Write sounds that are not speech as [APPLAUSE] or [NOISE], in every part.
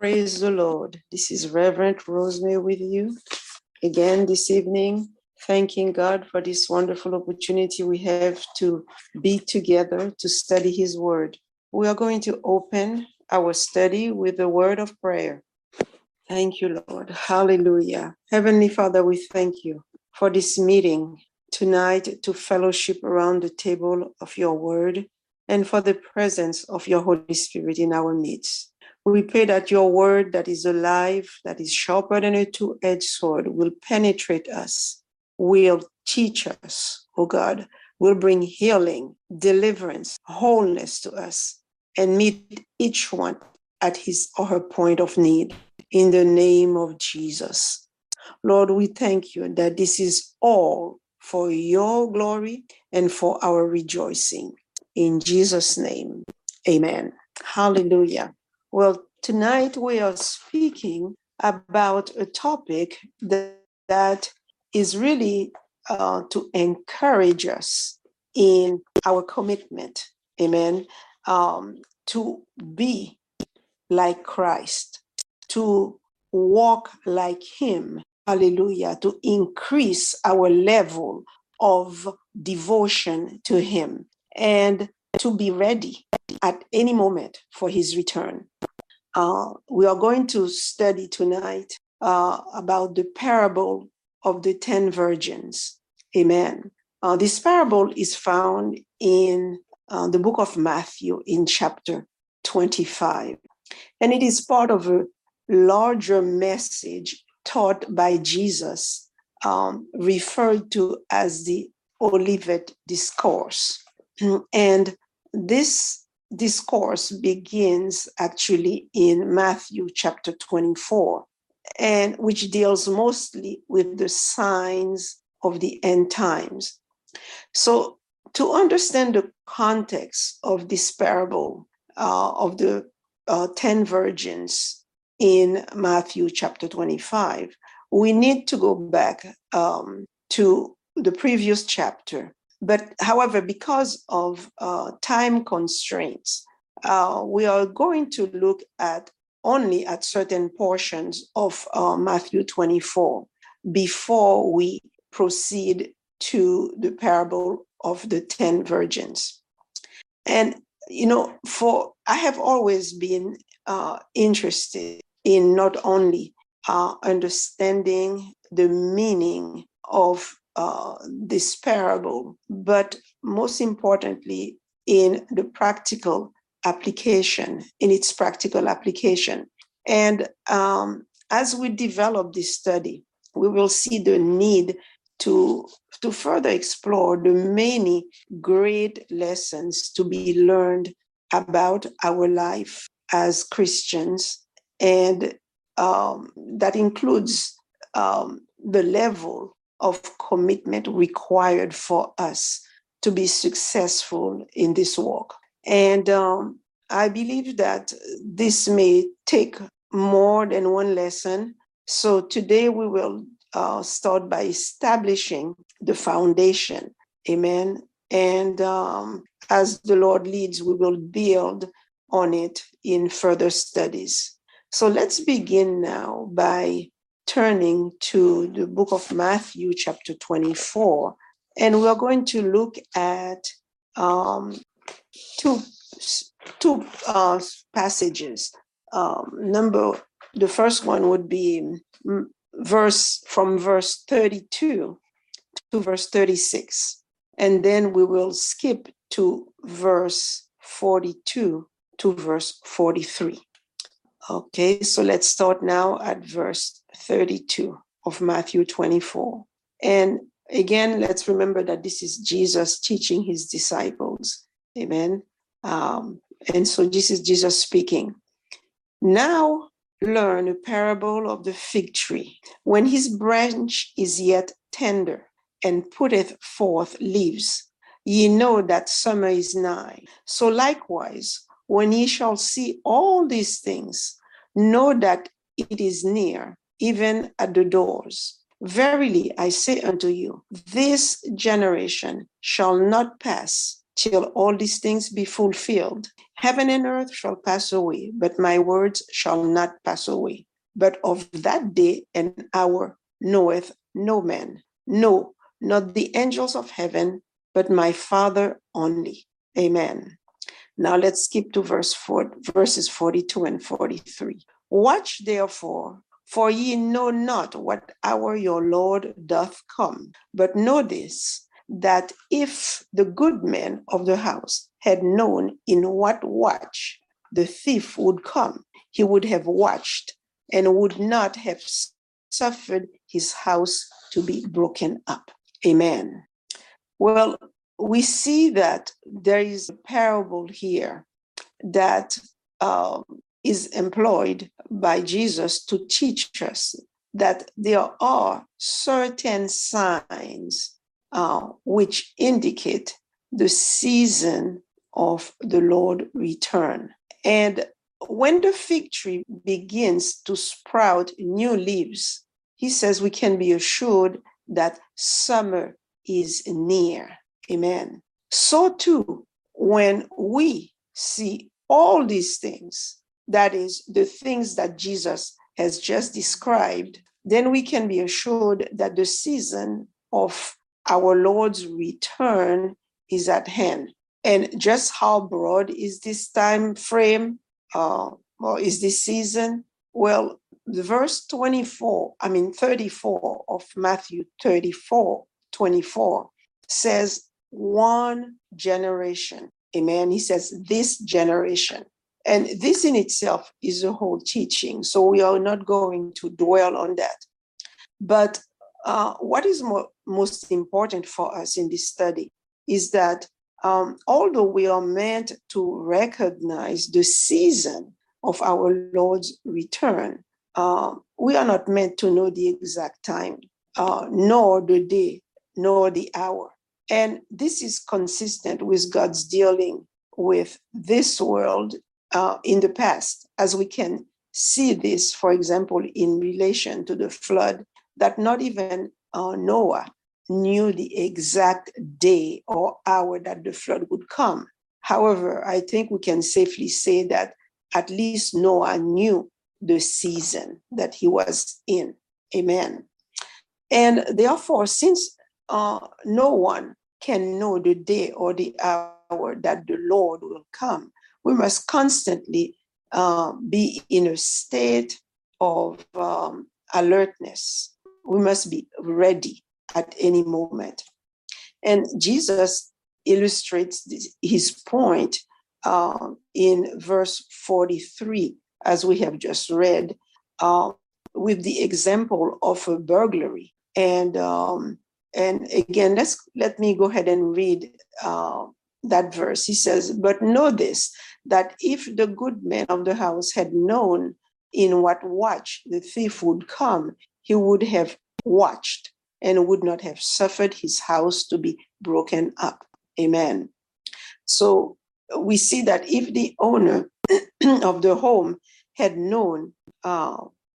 Praise the Lord. This is Reverend Rose-May with you again this evening, thanking God for this wonderful opportunity we have to be together to study His Word. We are going to open our study with the word of prayer. Thank you, Lord. Hallelujah. Heavenly Father, we thank you for this meeting tonight to fellowship around the table of your word and for the presence of your Holy Spirit in our midst. We pray that your word that is alive, that is sharper than a two edged sword, will penetrate us, will teach us, oh God, will bring healing, deliverance, wholeness to us, and meet each one at his or her point of need in the name of Jesus. Lord, we thank you that this is all for your glory and for our rejoicing. In Jesus' name, amen. Hallelujah. Well, tonight we are speaking about a topic that, that is really uh, to encourage us in our commitment, amen, um, to be like Christ, to walk like Him, hallelujah, to increase our level of devotion to Him and to be ready at any moment for His return. Uh, we are going to study tonight uh, about the parable of the 10 virgins. Amen. Uh, this parable is found in uh, the book of Matthew in chapter 25. And it is part of a larger message taught by Jesus, um, referred to as the Olivet Discourse. [CLEARS THROAT] And this discourse begins actually in Matthew chapter 24, and which deals mostly with the signs of the end times. So, to understand the context of this parable uh, of the uh, 10 virgins in Matthew chapter 25, we need to go back um, to the previous chapter but however, because of uh, time constraints, uh, we are going to look at only at certain portions of uh, Matthew 24 before we proceed to the parable of the 10 virgins. And, you know, for I have always been uh, interested in not only uh, understanding the meaning of uh, this parable, but most importantly, in the practical application, in its practical application. And um, as we develop this study, we will see the need to, to further explore the many great lessons to be learned about our life as Christians. And um, that includes um, the level of commitment required for us to be successful in this work. And um, I believe that this may take more than one lesson. So today we will uh, start by establishing the foundation. Amen. And um, as the Lord leads, we will build on it in further studies. So let's begin now by turning to the book of Matthew, chapter 24, and we're going to look at um, two, two uh, passages. Um, number, the first one would be mm, verse from verse 32 to verse 36, and then we will skip to verse 42 to verse 43. Okay, so let's start now at verse 32 of Matthew 24. And again, let's remember that this is Jesus teaching his disciples. Amen. Um, and so this is Jesus speaking. Now learn a parable of the fig tree. When his branch is yet tender and putteth forth leaves, ye know that summer is nigh. So likewise, when ye shall see all these things, know that it is near, even at the doors. Verily I say unto you, this generation shall not pass till all these things be fulfilled. Heaven and earth shall pass away, but my words shall not pass away. But of that day and hour knoweth no man, no, not the angels of heaven, but my Father only. Amen. Now let's skip to verse four, verses 42 and 43. Watch therefore, for ye know not what hour your Lord doth come. But know this, that if the good men of the house had known in what watch the thief would come, he would have watched and would not have suffered his house to be broken up. Amen. Well, we see that there is a parable here that uh, is employed by Jesus to teach us that there are certain signs uh, which indicate the season of the Lord return. And when the fig tree begins to sprout new leaves, he says we can be assured that summer is near. Amen. So too, when we see all these things, that is, the things that Jesus has just described, then we can be assured that the season of our Lord's return is at hand. And just how broad is this time frame uh, or is this season? Well, the verse 24, I mean 34 of Matthew 34, 24 says, one generation. Amen. He says, this generation. And this in itself is a whole teaching. So we are not going to dwell on that. But uh, what is most important for us in this study is that um, although we are meant to recognize the season of our Lord's return, uh, we are not meant to know the exact time, uh, nor the day, nor the hour. And this is consistent with God's dealing with this world uh, in the past, as we can see this, for example, in relation to the flood, that not even uh, Noah knew the exact day or hour that the flood would come. However, I think we can safely say that at least Noah knew the season that he was in. Amen. And therefore, since uh, no one can know the day or the hour that the Lord will come, we must constantly uh, be in a state of um, alertness. We must be ready at any moment. And Jesus illustrates this, his point uh, in verse 43, as we have just read, uh, with the example of a burglary. And um, and again, let's let me go ahead and read uh, that verse. He says, "But know this: that if the good man of the house had known in what watch the thief would come, he would have watched and would not have suffered his house to be broken up. Amen. So we see that if the owner [CLEARS THROAT] of the home had known uh,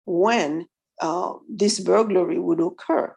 when uh, this burglary would occur,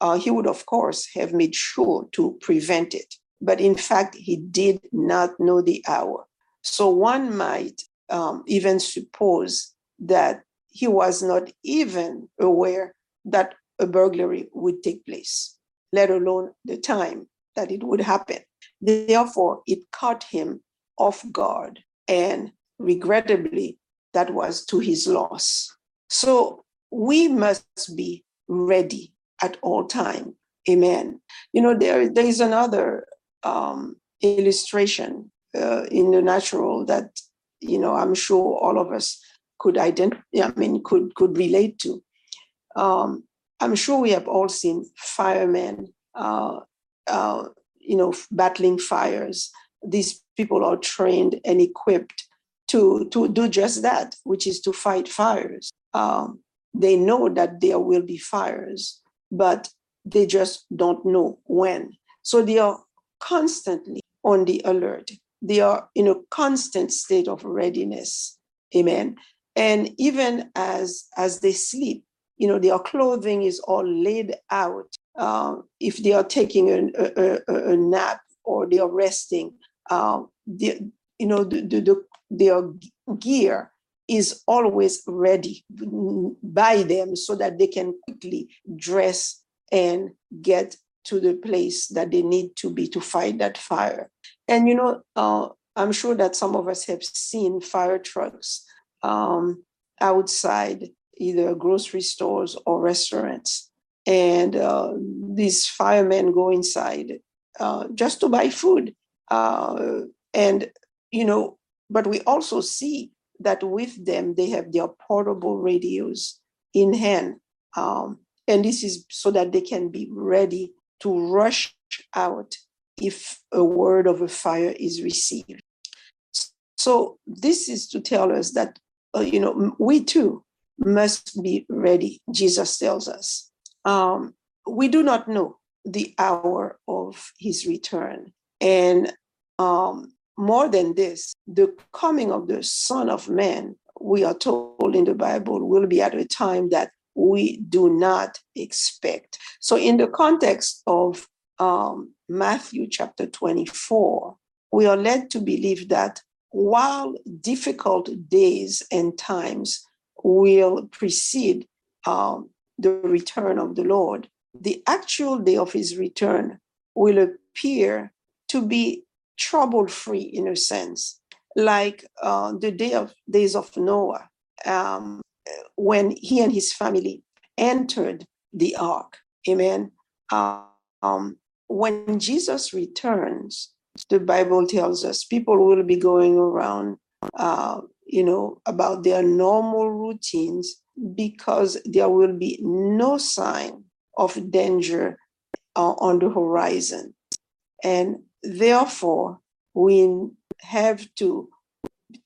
uh, he would, of course, have made sure to prevent it. But in fact, he did not know the hour. So one might um, even suppose that he was not even aware that a burglary would take place, let alone the time that it would happen. Therefore, it caught him off guard, and regrettably, that was to his loss. So we must be ready at all time. Amen. You know, there, there is another um, illustration uh, in the natural that, you know, I'm sure all of us could identify, I mean, could, could relate to. Um, I'm sure we have all seen firemen, uh, uh, you know, battling fires. These people are trained and equipped to, to do just that, which is to fight fires. Um, they know that there will be fires, but they just don't know when. So they are constantly on the alert. They are in a constant state of readiness. Amen. And even as as they sleep, you know, their clothing is all laid out. Uh, if they are taking a, a, a nap or they are resting, uh, you know, the, the, the, their gear is always ready by them so that they can quickly dress and get to the place that they need to be to fight that fire. And you know, uh, I'm sure that some of us have seen fire trucks um, outside either grocery stores or restaurants. And uh, these firemen go inside uh, just to buy food. Uh, and, you know, but we also see that with them, they have their portable radios in hand. Um, and this is so that they can be ready to rush out if a word of a fire is received. So this is to tell us that, uh, you know, we too must be ready, Jesus tells us. Um, we do not know the hour of his return. And um, more than this, the coming of the Son of Man, we are told in the Bible, will be at a time that we do not expect. So, in the context of um, Matthew chapter 24, we are led to believe that while difficult days and times will precede um, the return of the Lord, the actual day of his return will appear to be trouble free in a sense, like uh, the day of days of Noah, um, when he and his family entered the ark. Amen. Um, when Jesus returns, the Bible tells us people will be going around, uh, you know, about their normal routines because there will be no sign of danger uh, on the horizon. And therefore, we have to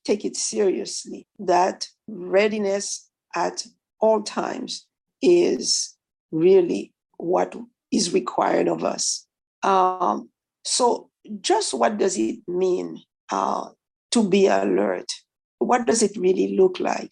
take it seriously that readiness at all times is really what is required of us. Um, so, just what does it mean uh, to be alert? What does it really look like?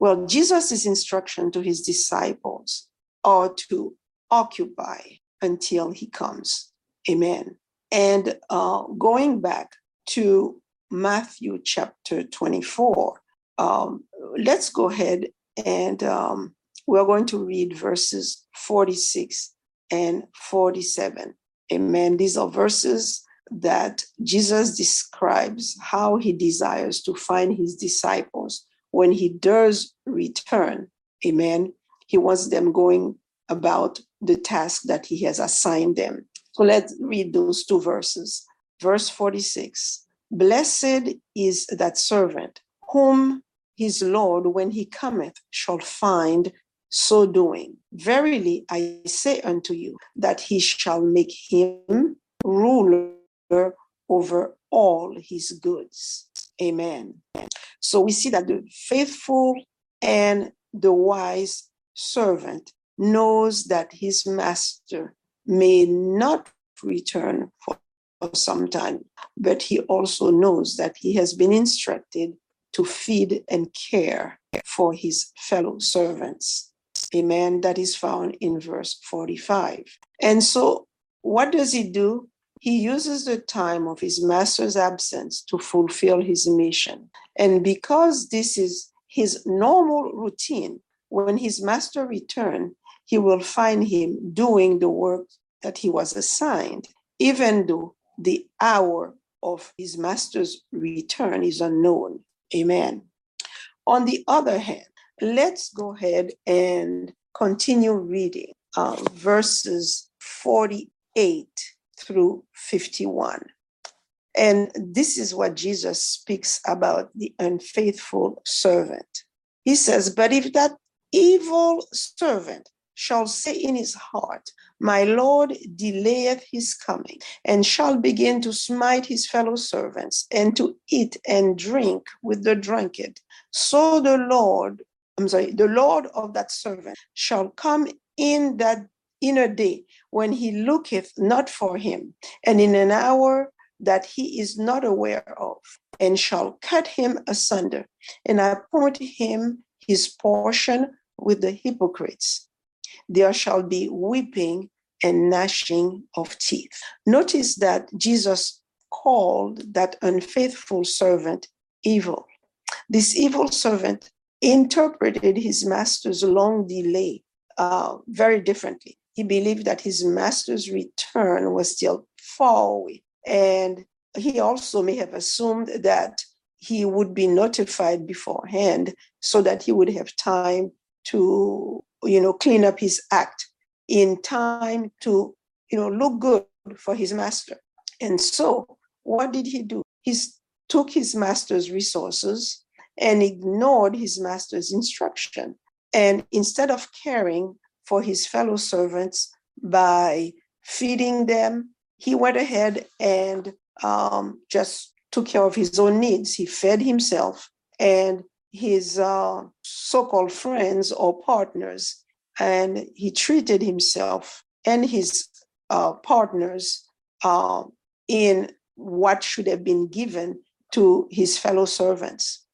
Well, Jesus' instruction to his disciples are to occupy until he comes. Amen. And uh, going back to Matthew chapter 24, um, let's go ahead and um, we're going to read verses 46 and 47. Amen. These are verses that Jesus describes how he desires to find his disciples when he does return. Amen. He wants them going about the task that he has assigned them. So let's read those two verses. Verse 46 Blessed is that servant whom his Lord, when he cometh, shall find so doing. Verily, I say unto you that he shall make him ruler over all his goods. Amen. So we see that the faithful and the wise servant knows that his master may not return for, some time, but he also knows that he has been instructed to feed and care for his fellow servants. Amen. That is found in verse 45. And so, what does he do? He uses the time of his master's absence to fulfill his mission. And because this is his normal routine, when his master returns, he will find him doing the work that he was assigned, even though the hour of his master's return is unknown. Amen. On the other hand, let's go ahead and continue reading uh, verses 48 through 51. And this is what Jesus speaks about the unfaithful servant. He says, But if that evil servant shall say in his heart, My Lord delayeth his coming, and shall begin to smite his fellow servants, and to eat and drink with the drunkard. So the Lord, I'm sorry, the Lord of that servant shall come in that inner day when he looketh not for him, and in an hour that he is not aware of, and shall cut him asunder, and appoint him his portion with the hypocrites there shall be weeping and gnashing of teeth. Notice that Jesus called that unfaithful servant evil. This evil servant interpreted his master's long delay uh, very differently. He believed that his master's return was still far away. And he also may have assumed that he would be notified beforehand so that he would have time to, you know, clean up his act in time to, you know, look good for his master. And so what did he do? He took his master's resources and ignored his master's instruction. And instead of caring for his fellow servants by feeding them, he went ahead and um, just took care of his own needs. He fed himself and his uh, so called friends or partners, and he treated himself and his uh, partners uh, in what should have been given to his fellow servants.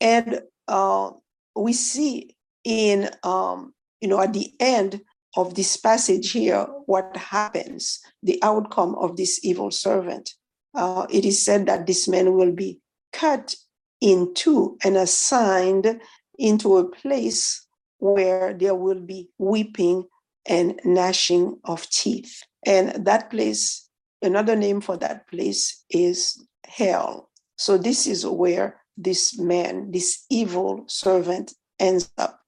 And uh, we see in, um, you know, at the end of this passage here, what happens, the outcome of this evil servant. Uh, it is said that this man will be cut in two and assigned into a place where there will be weeping and gnashing of teeth. And that place, another name for that place is hell. So this is where this man, this evil servant, ends up.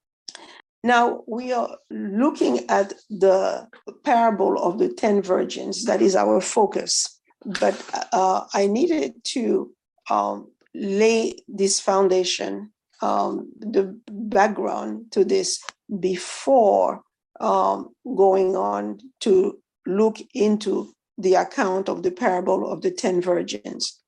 Now we are looking at the parable of the 10 virgins. That is our focus. But uh, I needed to um, lay this foundation, um, the background to this before um, going on to look into the account of the parable of the 10 virgins.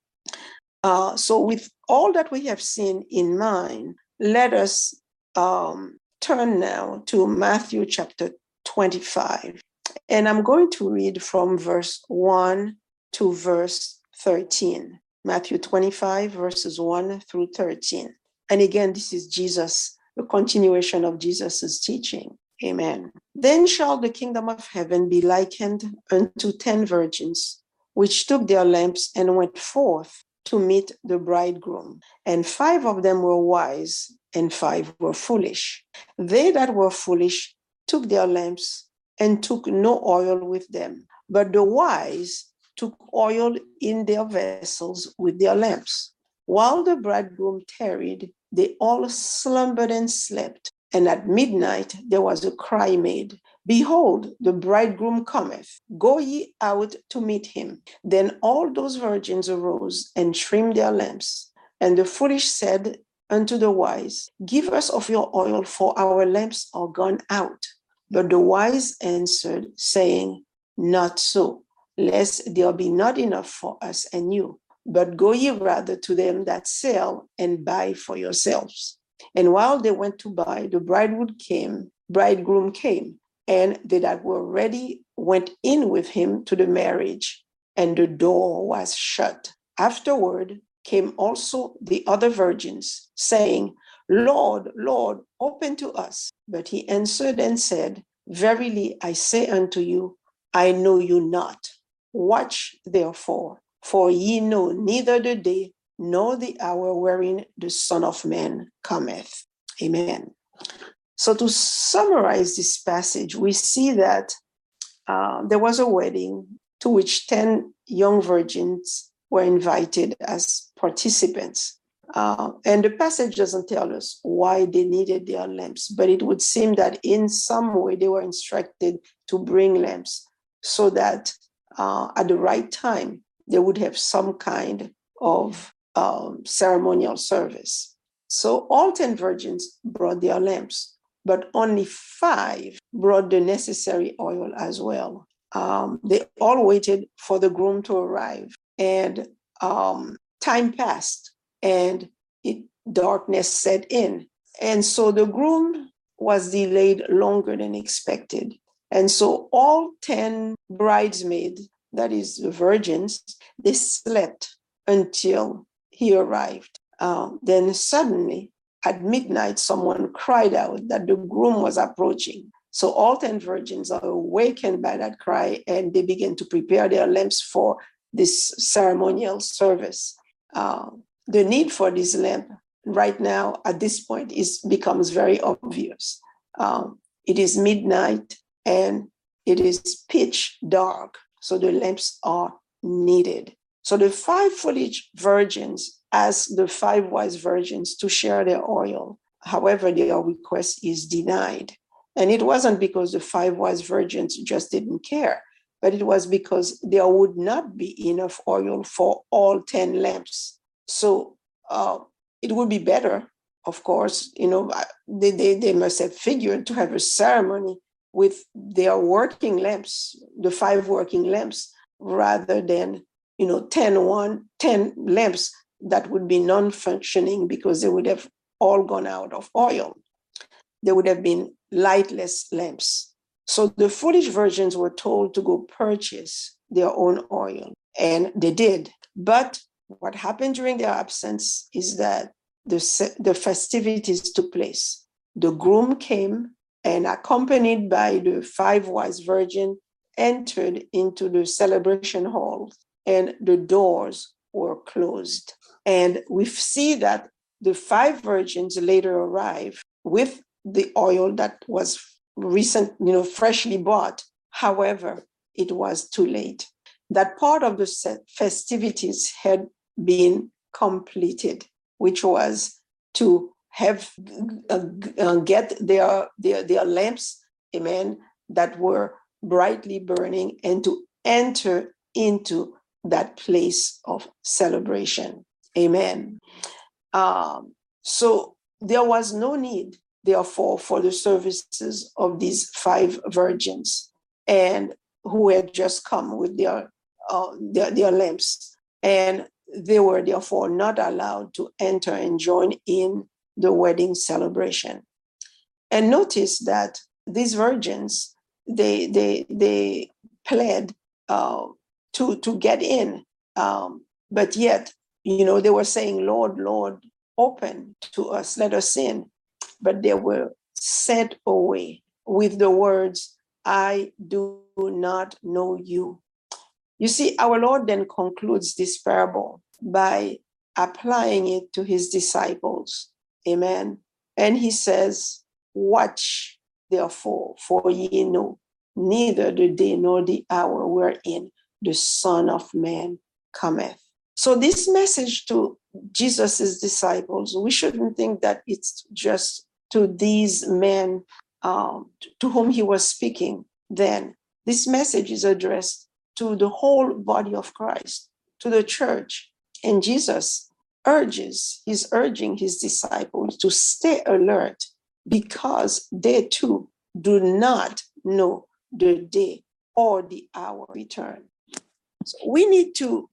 Uh, so, with all that we have seen in mind, let us um, turn now to Matthew chapter 25. And I'm going to read from verse 1 to verse 13. Matthew 25, verses 1 through 13. And again, this is Jesus, the continuation of Jesus' teaching. Amen. Then shall the kingdom of heaven be likened unto ten virgins, which took their lamps and went forth to meet the bridegroom. And five of them were wise, and five were foolish. They that were foolish took their lamps and took no oil with them, but the wise took oil in their vessels with their lamps. While the bridegroom tarried, they all slumbered and slept. And at midnight there was a cry made Behold, the bridegroom cometh. Go ye out to meet him. Then all those virgins arose and trimmed their lamps. And the foolish said unto the wise, Give us of your oil, for our lamps are gone out. But the wise answered, saying, Not so, lest there be not enough for us and you. But go ye rather to them that sell and buy for yourselves. And while they went to buy, the bridegroom came, bridegroom came, and they that were ready went in with him to the marriage, and the door was shut. Afterward came also the other virgins, saying, Lord, Lord, open to us. But he answered and said, Verily I say unto you, I know you not. Watch therefore, for ye know neither the day nor the hour wherein the Son of Man cometh. Amen. So, to summarize this passage, we see that uh, there was a wedding to which 10 young virgins were invited as participants. Uh, and the passage doesn't tell us why they needed their lamps, but it would seem that in some way they were instructed to bring lamps so that uh, at the right time they would have some kind of um, ceremonial service. So all 10 virgins brought their lamps, but only five brought the necessary oil as well. Um, they all waited for the groom to arrive, and um, time passed, and it, darkness set in. And so the groom was delayed longer than expected. And so all 10 bridesmaids, that is the virgins, they slept until he arrived. Um, then suddenly, at midnight, someone cried out that the groom was approaching. So all 10 virgins are awakened by that cry and they begin to prepare their lamps for this ceremonial service. Uh, the need for this lamp right now at this point is becomes very obvious. Um, it is midnight and it is pitch dark, so the lamps are needed. So the five foolish virgins ask the five wise virgins to share their oil. However, their request is denied. And it wasn't because the five wise virgins just didn't care, but it was because there would not be enough oil for all 10 lamps. So uh, it would be better, of course, you know, they, they, they must have figured to have a ceremony with their working lamps, the five working lamps, rather than, you know, 10, one, 10 lamps that would be non-functioning because they would have all gone out of oil. There would have been lightless lamps. So the foolish virgins were told to go purchase their own oil, and they did. But what happened during their absence is that the, the festivities took place. The groom came and, accompanied by the five wise virgins, entered into the celebration hall, and the doors were closed. And we see that the five virgins later arrive with the oil that was recent, you know, freshly bought. However, it was too late. That part of the festivities had been completed, which was to have uh, uh, get their, their their lamps, amen, that were brightly burning, and to enter into that place of celebration. Amen. Um, so there was no need, therefore, for the services of these five virgins and who had just come with their, uh, their, their lamps. And they were therefore not allowed to enter and join in the wedding celebration. And notice that these virgins, they they they pled uh, to to get in, um, but yet you know, they were saying, Lord, Lord, open to us, let us in. But they were sent away with the words, I do not know you. You see, our Lord then concludes this parable by applying it to his disciples. Amen. And he says, Watch therefore, for ye know neither the day nor the hour wherein the Son of Man cometh. So, this message to Jesus's disciples, we shouldn't think that it's just to these men um, to whom he was speaking then. This message is addressed to the whole body of Christ, to the church. And Jesus urges, he's urging his disciples to stay alert because they too do not know the day or the hour return. So we need to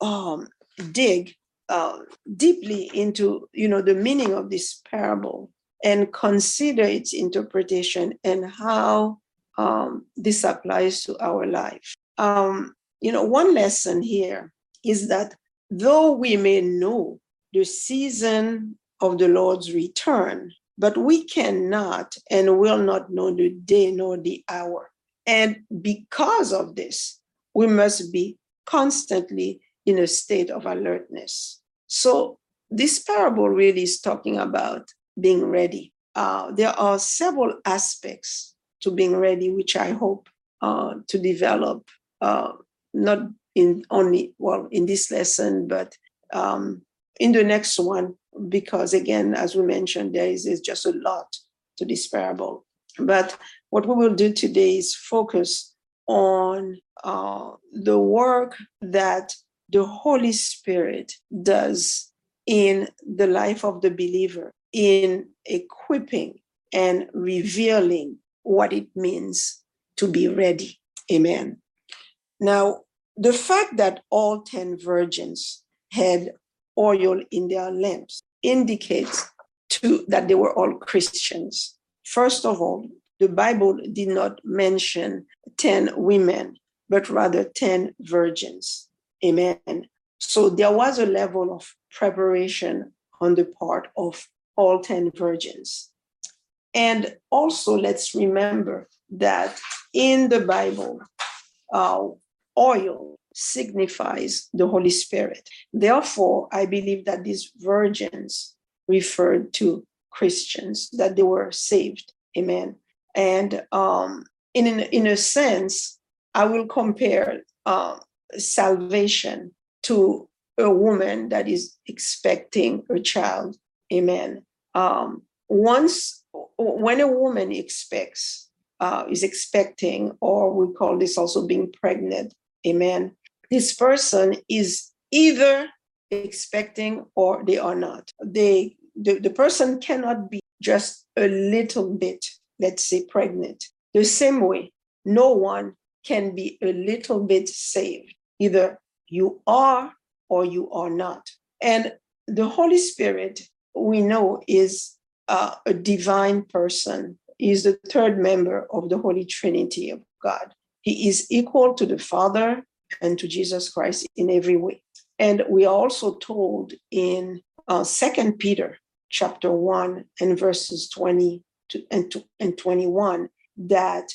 um, dig uh, deeply into you know the meaning of this parable and consider its interpretation and how um, this applies to our life. Um, you know, one lesson here is that though we may know the season of the Lord's return, but we cannot and will not know the day nor the hour. And because of this, we must be constantly in a state of alertness. So, this parable really is talking about being ready. Uh, there are several aspects to being ready, which I hope uh, to develop, uh, not in only, well, in this lesson, but um, in the next one, because again, as we mentioned, there is, is just a lot to this parable. But what we will do today is focus on uh, the work that the Holy Spirit does in the life of the believer in equipping and revealing what it means to be ready. Amen. Now, the fact that all 10 virgins had oil in their lamps indicates to, that they were all Christians. First of all, the Bible did not mention 10 women, but rather 10 virgins. Amen. So there was a level of preparation on the part of all 10 virgins. And also, let's remember that in the Bible, uh, oil signifies the Holy Spirit. Therefore, I believe that these virgins referred to Christians, that they were saved. Amen. And um, in, in a sense, I will compare uh, salvation to a woman that is expecting a child. Amen. Um, once, when a woman expects, uh, is expecting, or we call this also being pregnant, amen, this person is either expecting or they are not. They, the, the person cannot be just a little bit, let's say, pregnant. The same way, no one can be a little bit saved. Either you are or you are not. And the Holy Spirit, we know, is uh, a divine person. He is the third member of the Holy Trinity of God. He is equal to the Father and to Jesus Christ in every way. And we are also told in uh, Second uh, Peter chapter 1 and verses 20 to, and, to, and 21 that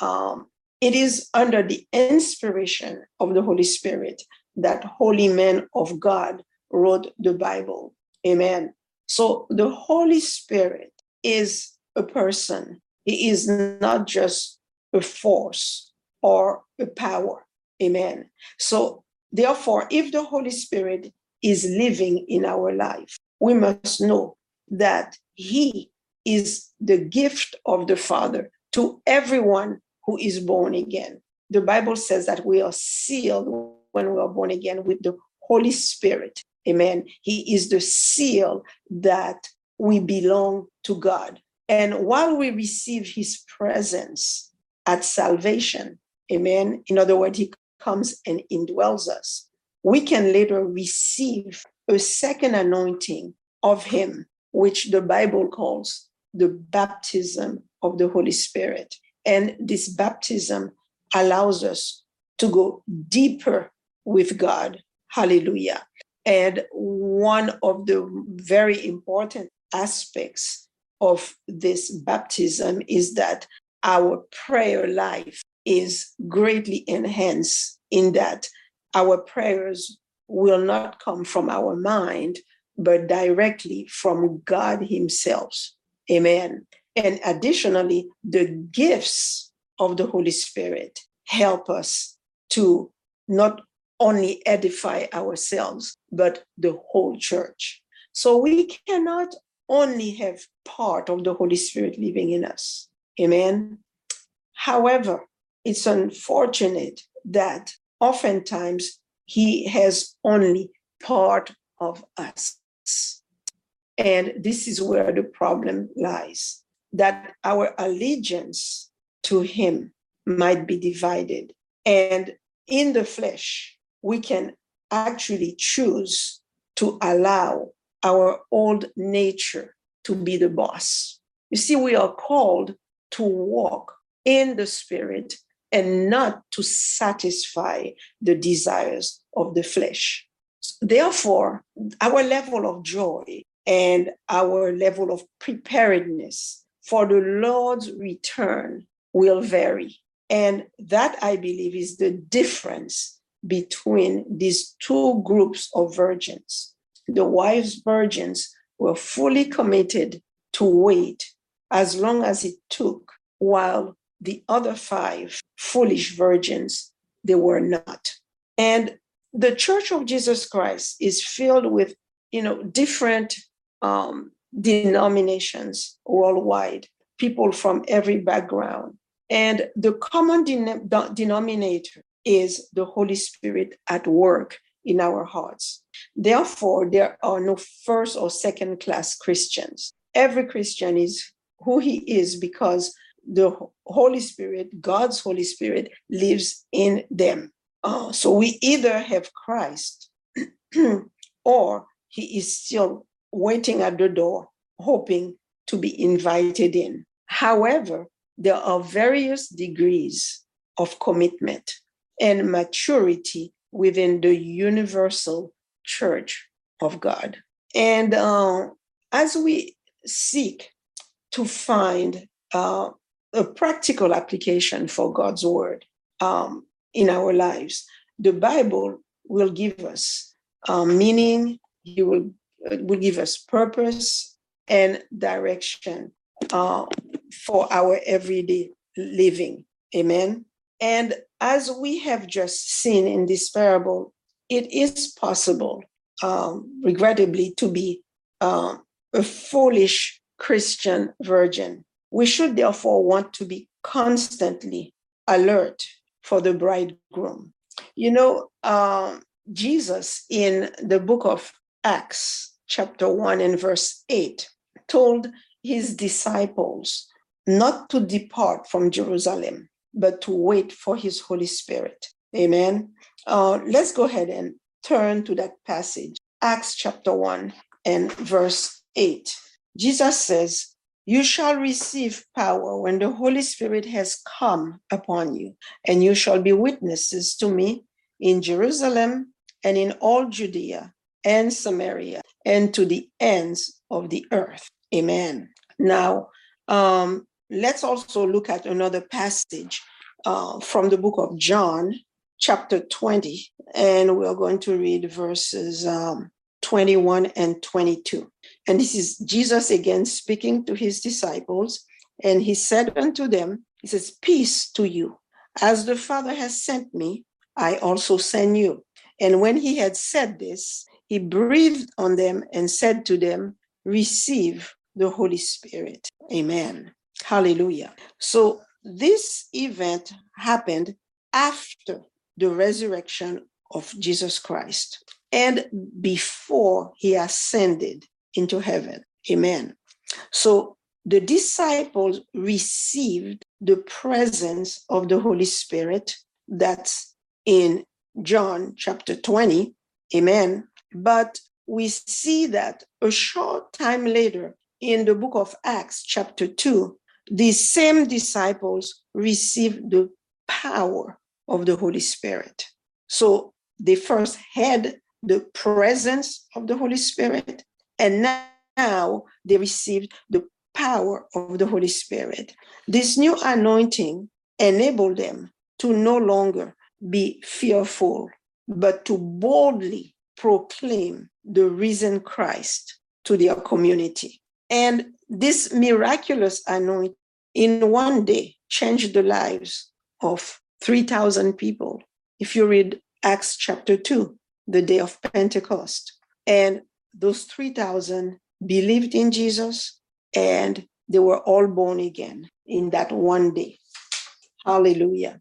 um, it is under the inspiration of the Holy Spirit that holy men of God wrote the Bible. Amen. So the Holy Spirit is a person, he is not just a force or a power. Amen. So, therefore, if the Holy Spirit is living in our life, we must know that He is the gift of the Father to everyone who is born again. The Bible says that we are sealed when we are born again with the Holy Spirit. Amen. He is the seal that we belong to God. And while we receive his presence at salvation, amen, in other words, he comes and indwells us, we can later receive a second anointing of him, which the Bible calls the baptism of the Holy Spirit. And this baptism allows us to go deeper with God. Hallelujah. And one of the very important aspects of this baptism is that our prayer life is greatly enhanced in that our prayers will not come from our mind, but directly from God Himself. Amen. And additionally, the gifts of the Holy Spirit help us to not only edify ourselves, but the whole church. So we cannot only have part of the Holy Spirit living in us. Amen. However, it's unfortunate that oftentimes he has only part of us. And this is where the problem lies that our allegiance to him might be divided. And in the flesh, we can actually choose to allow our old nature to be the boss. You see, we are called to walk in the spirit and not to satisfy the desires of the flesh. Therefore, our level of joy and our level of preparedness for the Lord's return will vary. And that, I believe, is the difference between these two groups of virgins. The wise virgins were fully committed to wait as long as it took, while the other five foolish virgins, they were not. And the Church of Jesus Christ is filled with, you know, different um, denominations worldwide, people from every background. And the common denominator is the Holy Spirit at work in our hearts. Therefore, there are no first or second class Christians. Every Christian is who he is because the Holy Spirit, God's Holy Spirit, lives in them. Uh, so we either have Christ [CLEARS THROAT] or he is still waiting at the door, hoping to be invited in. However, there are various degrees of commitment and maturity within the universal church of God. And uh, as we seek to find uh, a practical application for God's word um, in our lives. The Bible will give us uh, meaning, He will, uh, will give us purpose and direction uh, for our everyday living. Amen. And as we have just seen in this parable, it is possible, um, regrettably, to be um, a foolish Christian virgin. We should therefore want to be constantly alert for the bridegroom. You know, um, Jesus in the book of Acts, chapter 1 and verse 8, told his disciples not to depart from Jerusalem, but to wait for his Holy Spirit. Amen. Uh, let's go ahead and turn to that passage, Acts chapter 1 and verse 8. Jesus says, You shall receive power when the Holy Spirit has come upon you, and you shall be witnesses to me in Jerusalem and in all Judea and Samaria and to the ends of the earth. Amen. Now, um, let's also look at another passage uh, from the book of John, chapter 20, and we're going to read verses um, 21 and 22. And this is Jesus again speaking to his disciples, and he said unto them, He says, Peace to you. As the Father has sent me, I also send you. And when he had said this, he breathed on them and said to them, Receive the Holy Spirit. Amen. Hallelujah. So this event happened after the resurrection of Jesus Christ and before he ascended into heaven. Amen. So the disciples received the presence of the Holy Spirit that's in John chapter 20. Amen. But we see that a short time later in the book of Acts, chapter 2, these same disciples received the power of the Holy Spirit. So they first had the presence of the Holy Spirit, and now they received the power of the Holy Spirit. This new anointing enabled them to no longer be fearful, but to boldly proclaim the risen Christ to their community. And this miraculous anointing in one day changed the lives of 3,000 people. If you read Acts chapter 2, the day of Pentecost, and those 3,000 believed in Jesus and they were all born again in that one day. Hallelujah.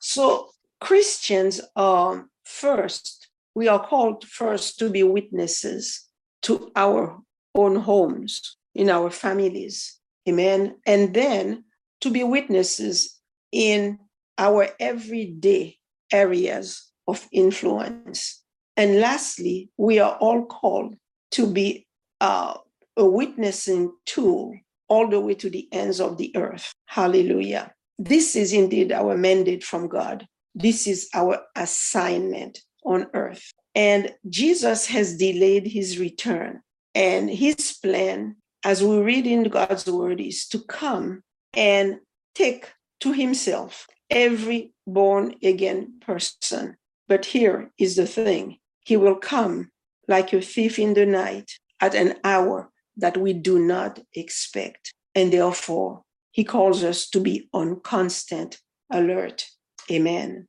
So, Christians are first, we are called first to be witnesses to our own homes, in our families. Amen. And then to be witnesses in our everyday areas of influence. And lastly, we are all called to be uh, a witnessing tool all the way to the ends of the earth. Hallelujah. This is indeed our mandate from God. This is our assignment on earth. And Jesus has delayed his return. And his plan, as we read in God's word, is to come and take to himself every born again person. But here is the thing He will come like a thief in the night at an hour that we do not expect. And therefore, He calls us to be on constant alert. Amen.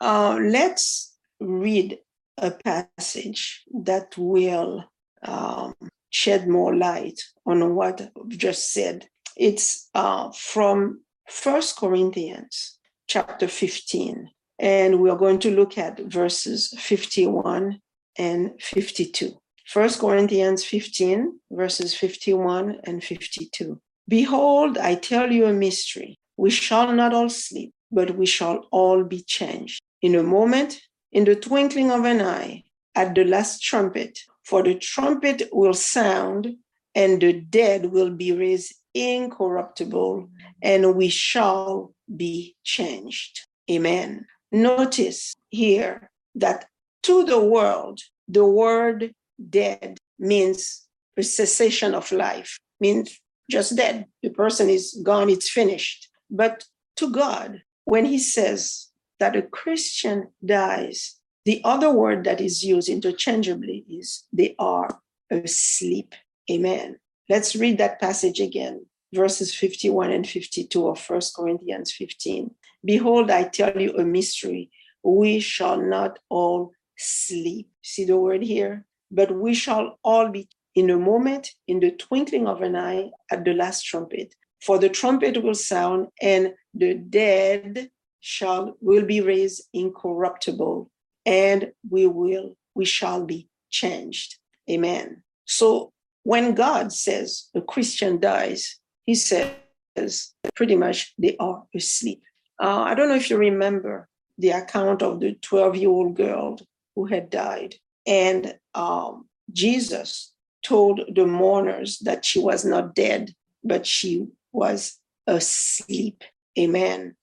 Uh, let's read a passage that will um, shed more light on what I've just said. It's uh, from First Corinthians chapter 15, and we are going to look at verses 51 and 52. First Corinthians 15, verses 51 and 52. Behold, I tell you a mystery. We shall not all sleep, but we shall all be changed. In a moment, in the twinkling of an eye, at the last trumpet, for the trumpet will sound, and the dead will be raised incorruptible, and we shall be changed. Amen. Notice here that to the world, the word dead means cessation of life, means just dead. The person is gone, it's finished. But to God, when he says that a Christian dies, the other word that is used interchangeably is they are asleep. Amen. Let's read that passage again, verses 51 and 52 of 1 Corinthians 15. Behold, I tell you a mystery. We shall not all sleep. See the word here? But we shall all be in a moment, in the twinkling of an eye, at the last trumpet. For the trumpet will sound, and the dead shall will be raised incorruptible, and we will we shall be changed. Amen. So when God says a Christian dies, he says pretty much they are asleep. Uh, I don't know if you remember the account of the 12 year old girl who had died. And um, Jesus told the mourners that she was not dead, but she was asleep. Amen.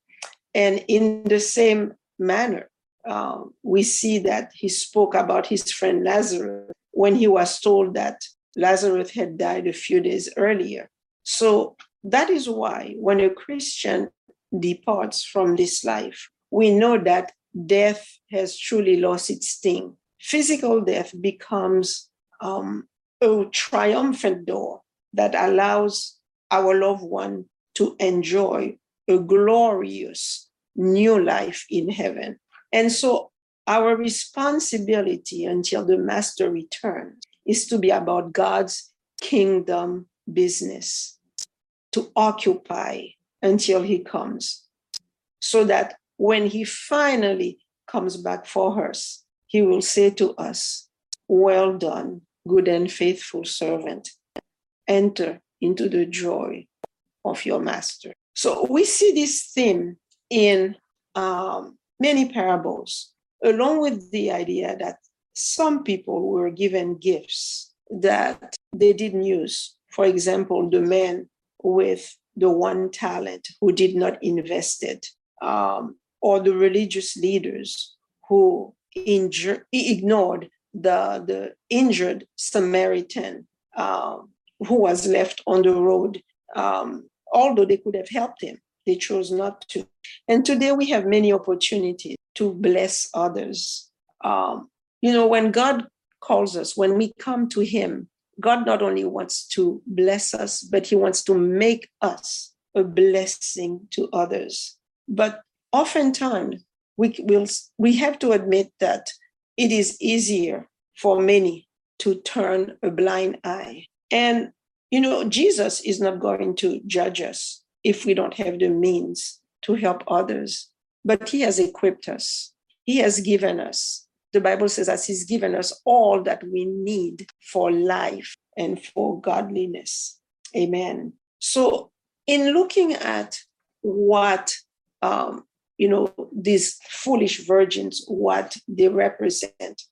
And in the same manner, um, we see that he spoke about his friend Lazarus when he was told that Lazarus had died a few days earlier. So that is why when a Christian departs from this life, we know that death has truly lost its sting. Physical death becomes um, a triumphant door that allows our loved one to enjoy a glorious new life in heaven. And so our responsibility until the master returns is to be about God's kingdom business, to occupy until he comes, so that when he finally comes back for us, he will say to us, Well done, good and faithful servant. Enter into the joy of your master. So we see this theme in um, many parables, along with the idea that some people were given gifts that they didn't use. For example, the man with the one talent who did not invest it, um, or the religious leaders who injure, ignored the, the injured Samaritan um, who was left on the road, um, although they could have helped him. They chose not to. And today we have many opportunities to bless others. Um, you know, when God calls us, when we come to Him, God not only wants to bless us, but He wants to make us a blessing to others. But oftentimes, we will we have to admit that it is easier for many to turn a blind eye. And you know, Jesus is not going to judge us if we don't have the means to help others, but He has equipped us. He has given us the Bible says that He's given us all that we need for life and for godliness. Amen. So, in looking at what um, you know these foolish virgins, what they represent,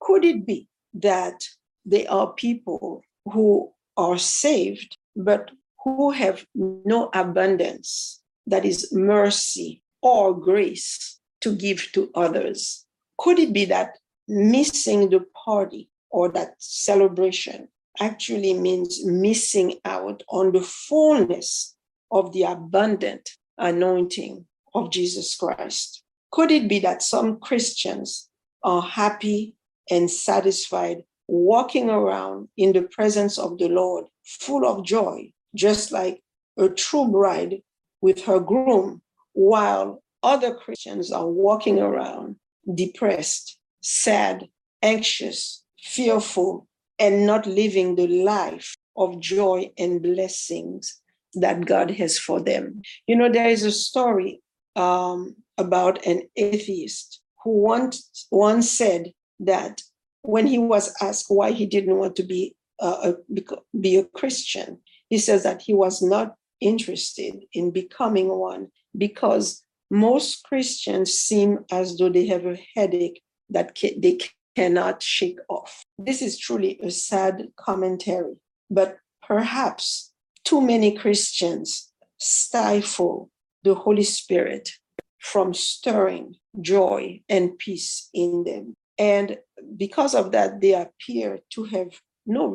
could it be that they are people who are saved, but who have no abundance, that is mercy or grace to give to others? Could it be that missing the party or that celebration actually means missing out on the fullness of the abundant anointing of Jesus Christ? Could it be that some Christians are happy and satisfied walking around in the presence of the Lord, full of joy, just like a true bride with her groom, while other Christians are walking around depressed, sad, anxious, fearful, and not living the life of joy and blessings that God has for them. You know, there is a story um, about an atheist who once, once said that when he was asked why he didn't want to be uh, a, be a Christian, he says that he was not interested in becoming one because most Christians seem as though they have a headache that they cannot shake off. This is truly a sad commentary, but perhaps too many Christians stifle the Holy Spirit from stirring joy and peace in them. And because of that, they appear to have no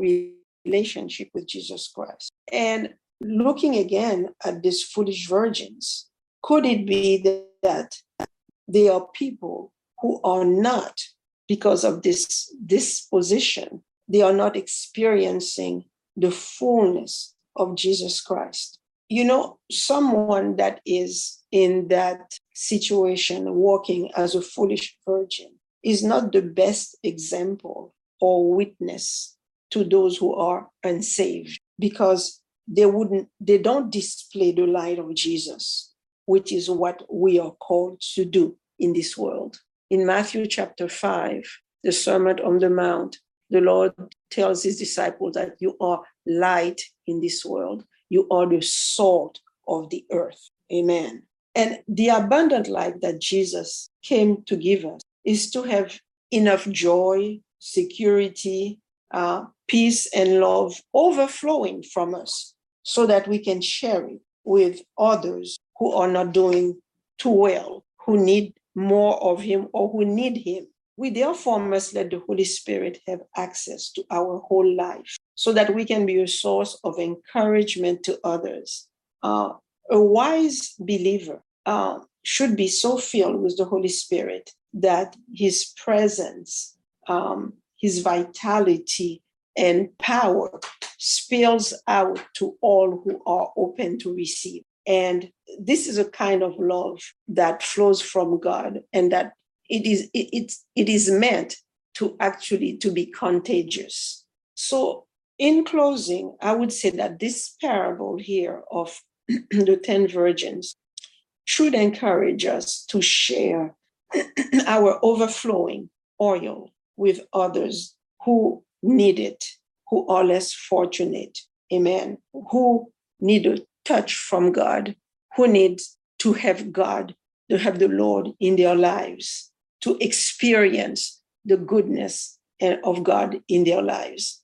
relationship with Jesus Christ. And looking again at these foolish virgins, could it be that they are people who are not, because of this disposition, they are not experiencing the fullness of Jesus Christ? You know, someone that is in that situation, walking as a foolish virgin, is not the best example or witness to those who are unsaved because they wouldn't they don't display the light of Jesus which is what we are called to do in this world. In Matthew chapter 5 the sermon on the mount the lord tells his disciples that you are light in this world. You are the salt of the earth. Amen. And the abundant life that Jesus came to give us is to have enough joy, security, uh, peace, and love overflowing from us so that we can share it with others who are not doing too well, who need more of Him or who need Him. We therefore must let the Holy Spirit have access to our whole life so that we can be a source of encouragement to others. Uh, a wise believer uh, should be so filled with the Holy Spirit that his presence, um, his vitality, and power spills out to all who are open to receive. And this is a kind of love that flows from God and that it is it, it, it is meant to actually to be contagious. So in closing, I would say that this parable here of [CLEARS THROAT] the 10 virgins should encourage us to share [CLEARS THROAT] our overflowing oil with others who need it, who are less fortunate. Amen. Who need a touch from God, who need to have God, to have the Lord in their lives, to experience the goodness of God in their lives.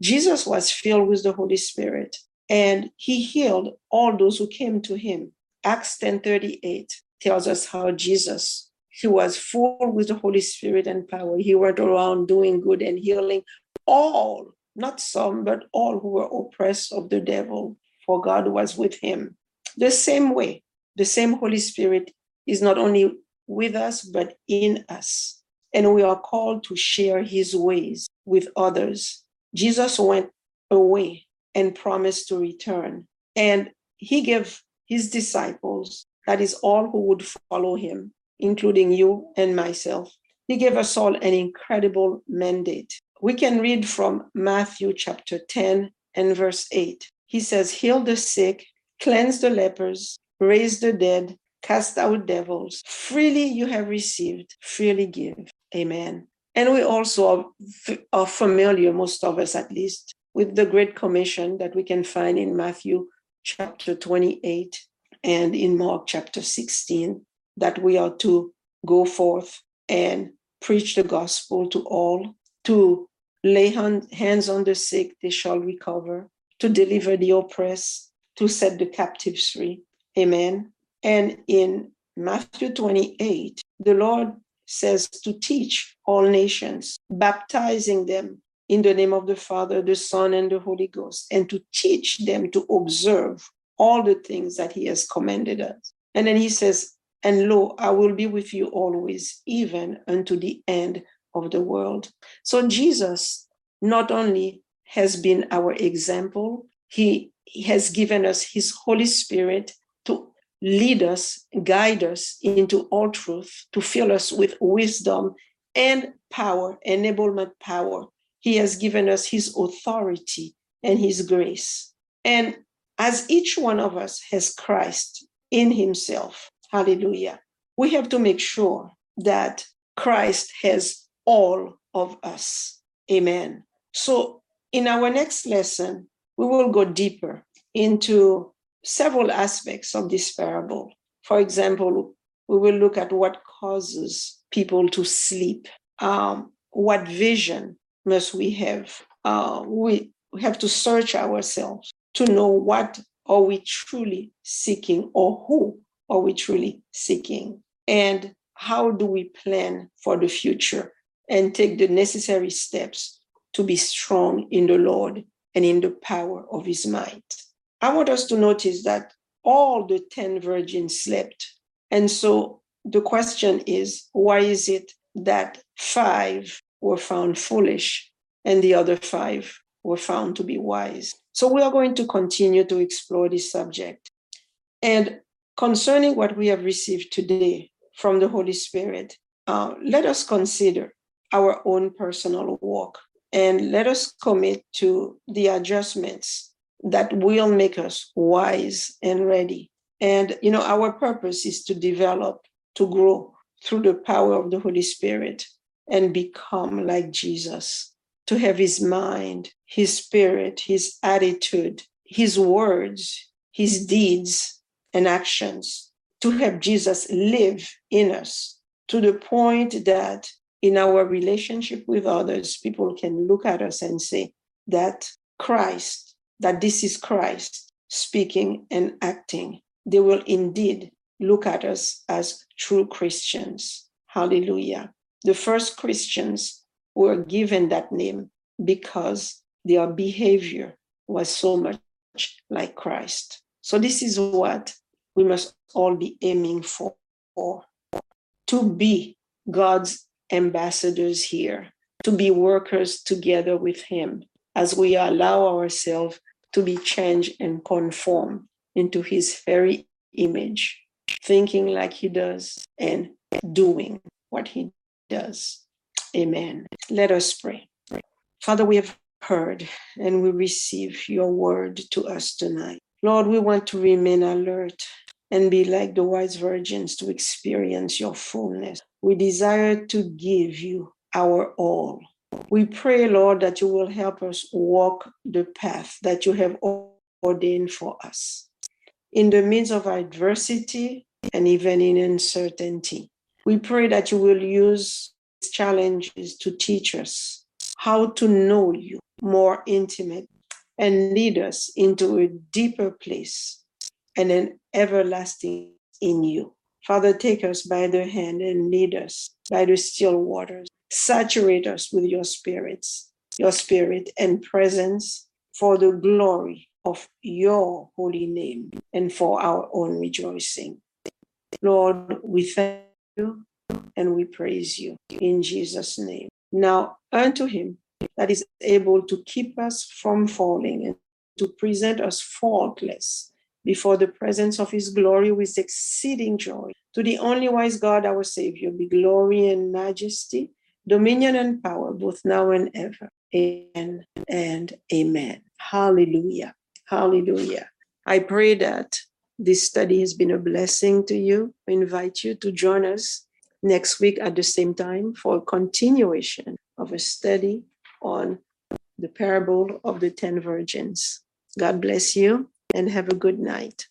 Jesus was filled with the Holy Spirit and he healed all those who came to him. Acts 10:38 tells us how Jesus he was full with the Holy Spirit and power. He went around doing good and healing all, not some, but all who were oppressed of the devil, for God was with him. The same way, the same Holy Spirit is not only with us, but in us. And we are called to share his ways with others. Jesus went away and promised to return. And he gave his disciples, that is, all who would follow him, including you and myself. He gave us all an incredible mandate. We can read from Matthew chapter 10 and verse 8. He says, Heal the sick, cleanse the lepers, raise the dead, cast out devils. Freely you have received, freely give. Amen. And we also are, familiar, most of us at least, with the Great Commission that we can find in Matthew chapter 28 and in Mark chapter 16 that we are to go forth and preach the gospel to all, to lay hand, hands on the sick, they shall recover, to deliver the oppressed, to set the captives free. Amen. And in Matthew 28, the Lord says to teach all nations, baptizing them in the name of the Father, the Son, and the Holy Ghost, and to teach them to observe all the things that He has commanded us. And then He says, and lo, I will be with you always, even unto the end of the world. So Jesus not only has been our example, he, has given us his Holy Spirit to lead us, guide us into all truth, to fill us with wisdom and power, enablement power. He has given us his authority and his grace. And as each one of us has Christ in himself, Hallelujah. We have to make sure that Christ has all of us. Amen. So, in our next lesson, we will go deeper into several aspects of this parable. For example, we will look at what causes people to sleep. Um, what vision must we have? Uh, we have to search ourselves to know what are we truly seeking or who are we truly seeking? And how do we plan for the future and take the necessary steps to be strong in the Lord and in the power of his might? I want us to notice that all the 10 virgins slept. And so the question is why is it that five were found foolish and the other five were found to be wise? So we are going to continue to explore this subject. And concerning what we have received today from the Holy Spirit, uh, let us consider our own personal walk and let us commit to the adjustments that will make us wise and ready. And, you know, our purpose is to develop, to grow through the power of the Holy Spirit and become like Jesus, to have his mind, his spirit, his attitude, his words, his deeds and actions, to have Jesus live in us to the point that in our relationship with others, people can look at us and say that Christ, that this is Christ speaking and acting. They will indeed look at us as true Christians. Hallelujah. The first Christians were given that name because their behavior was so much like Christ. So, this is what we must all be aiming for to be God's ambassadors here, to be workers together with Him as we allow ourselves to be changed and conform into His very image, thinking like He does and doing what He does. Amen. Let us pray. Father, we have heard and we receive your word to us tonight. Lord, we want to remain alert and be like the wise virgins to experience your fullness. We desire to give you our all. We pray, Lord, that you will help us walk the path that you have ordained for us. In the midst of adversity and even in uncertainty, we pray that you will use challenges to teach us how to know you more intimate and lead us into a deeper place and an everlasting in you. Father, take us by the hand and lead us by the still waters. Saturate us with your spirits, your spirit and presence for the glory of your holy name and for our own rejoicing. Lord, we thank you and we praise you in Jesus' name. Now, unto him that is able to keep us from falling and to present us faultless before the presence of his glory with exceeding joy. To the only wise God, our Savior, be glory and majesty, dominion and power, both now and ever. Amen and amen. Hallelujah. Hallelujah. I pray that this study has been a blessing to you. I invite you to join us next week at the same time for a continuation of a study on the parable of the ten virgins. God bless you and have a good night.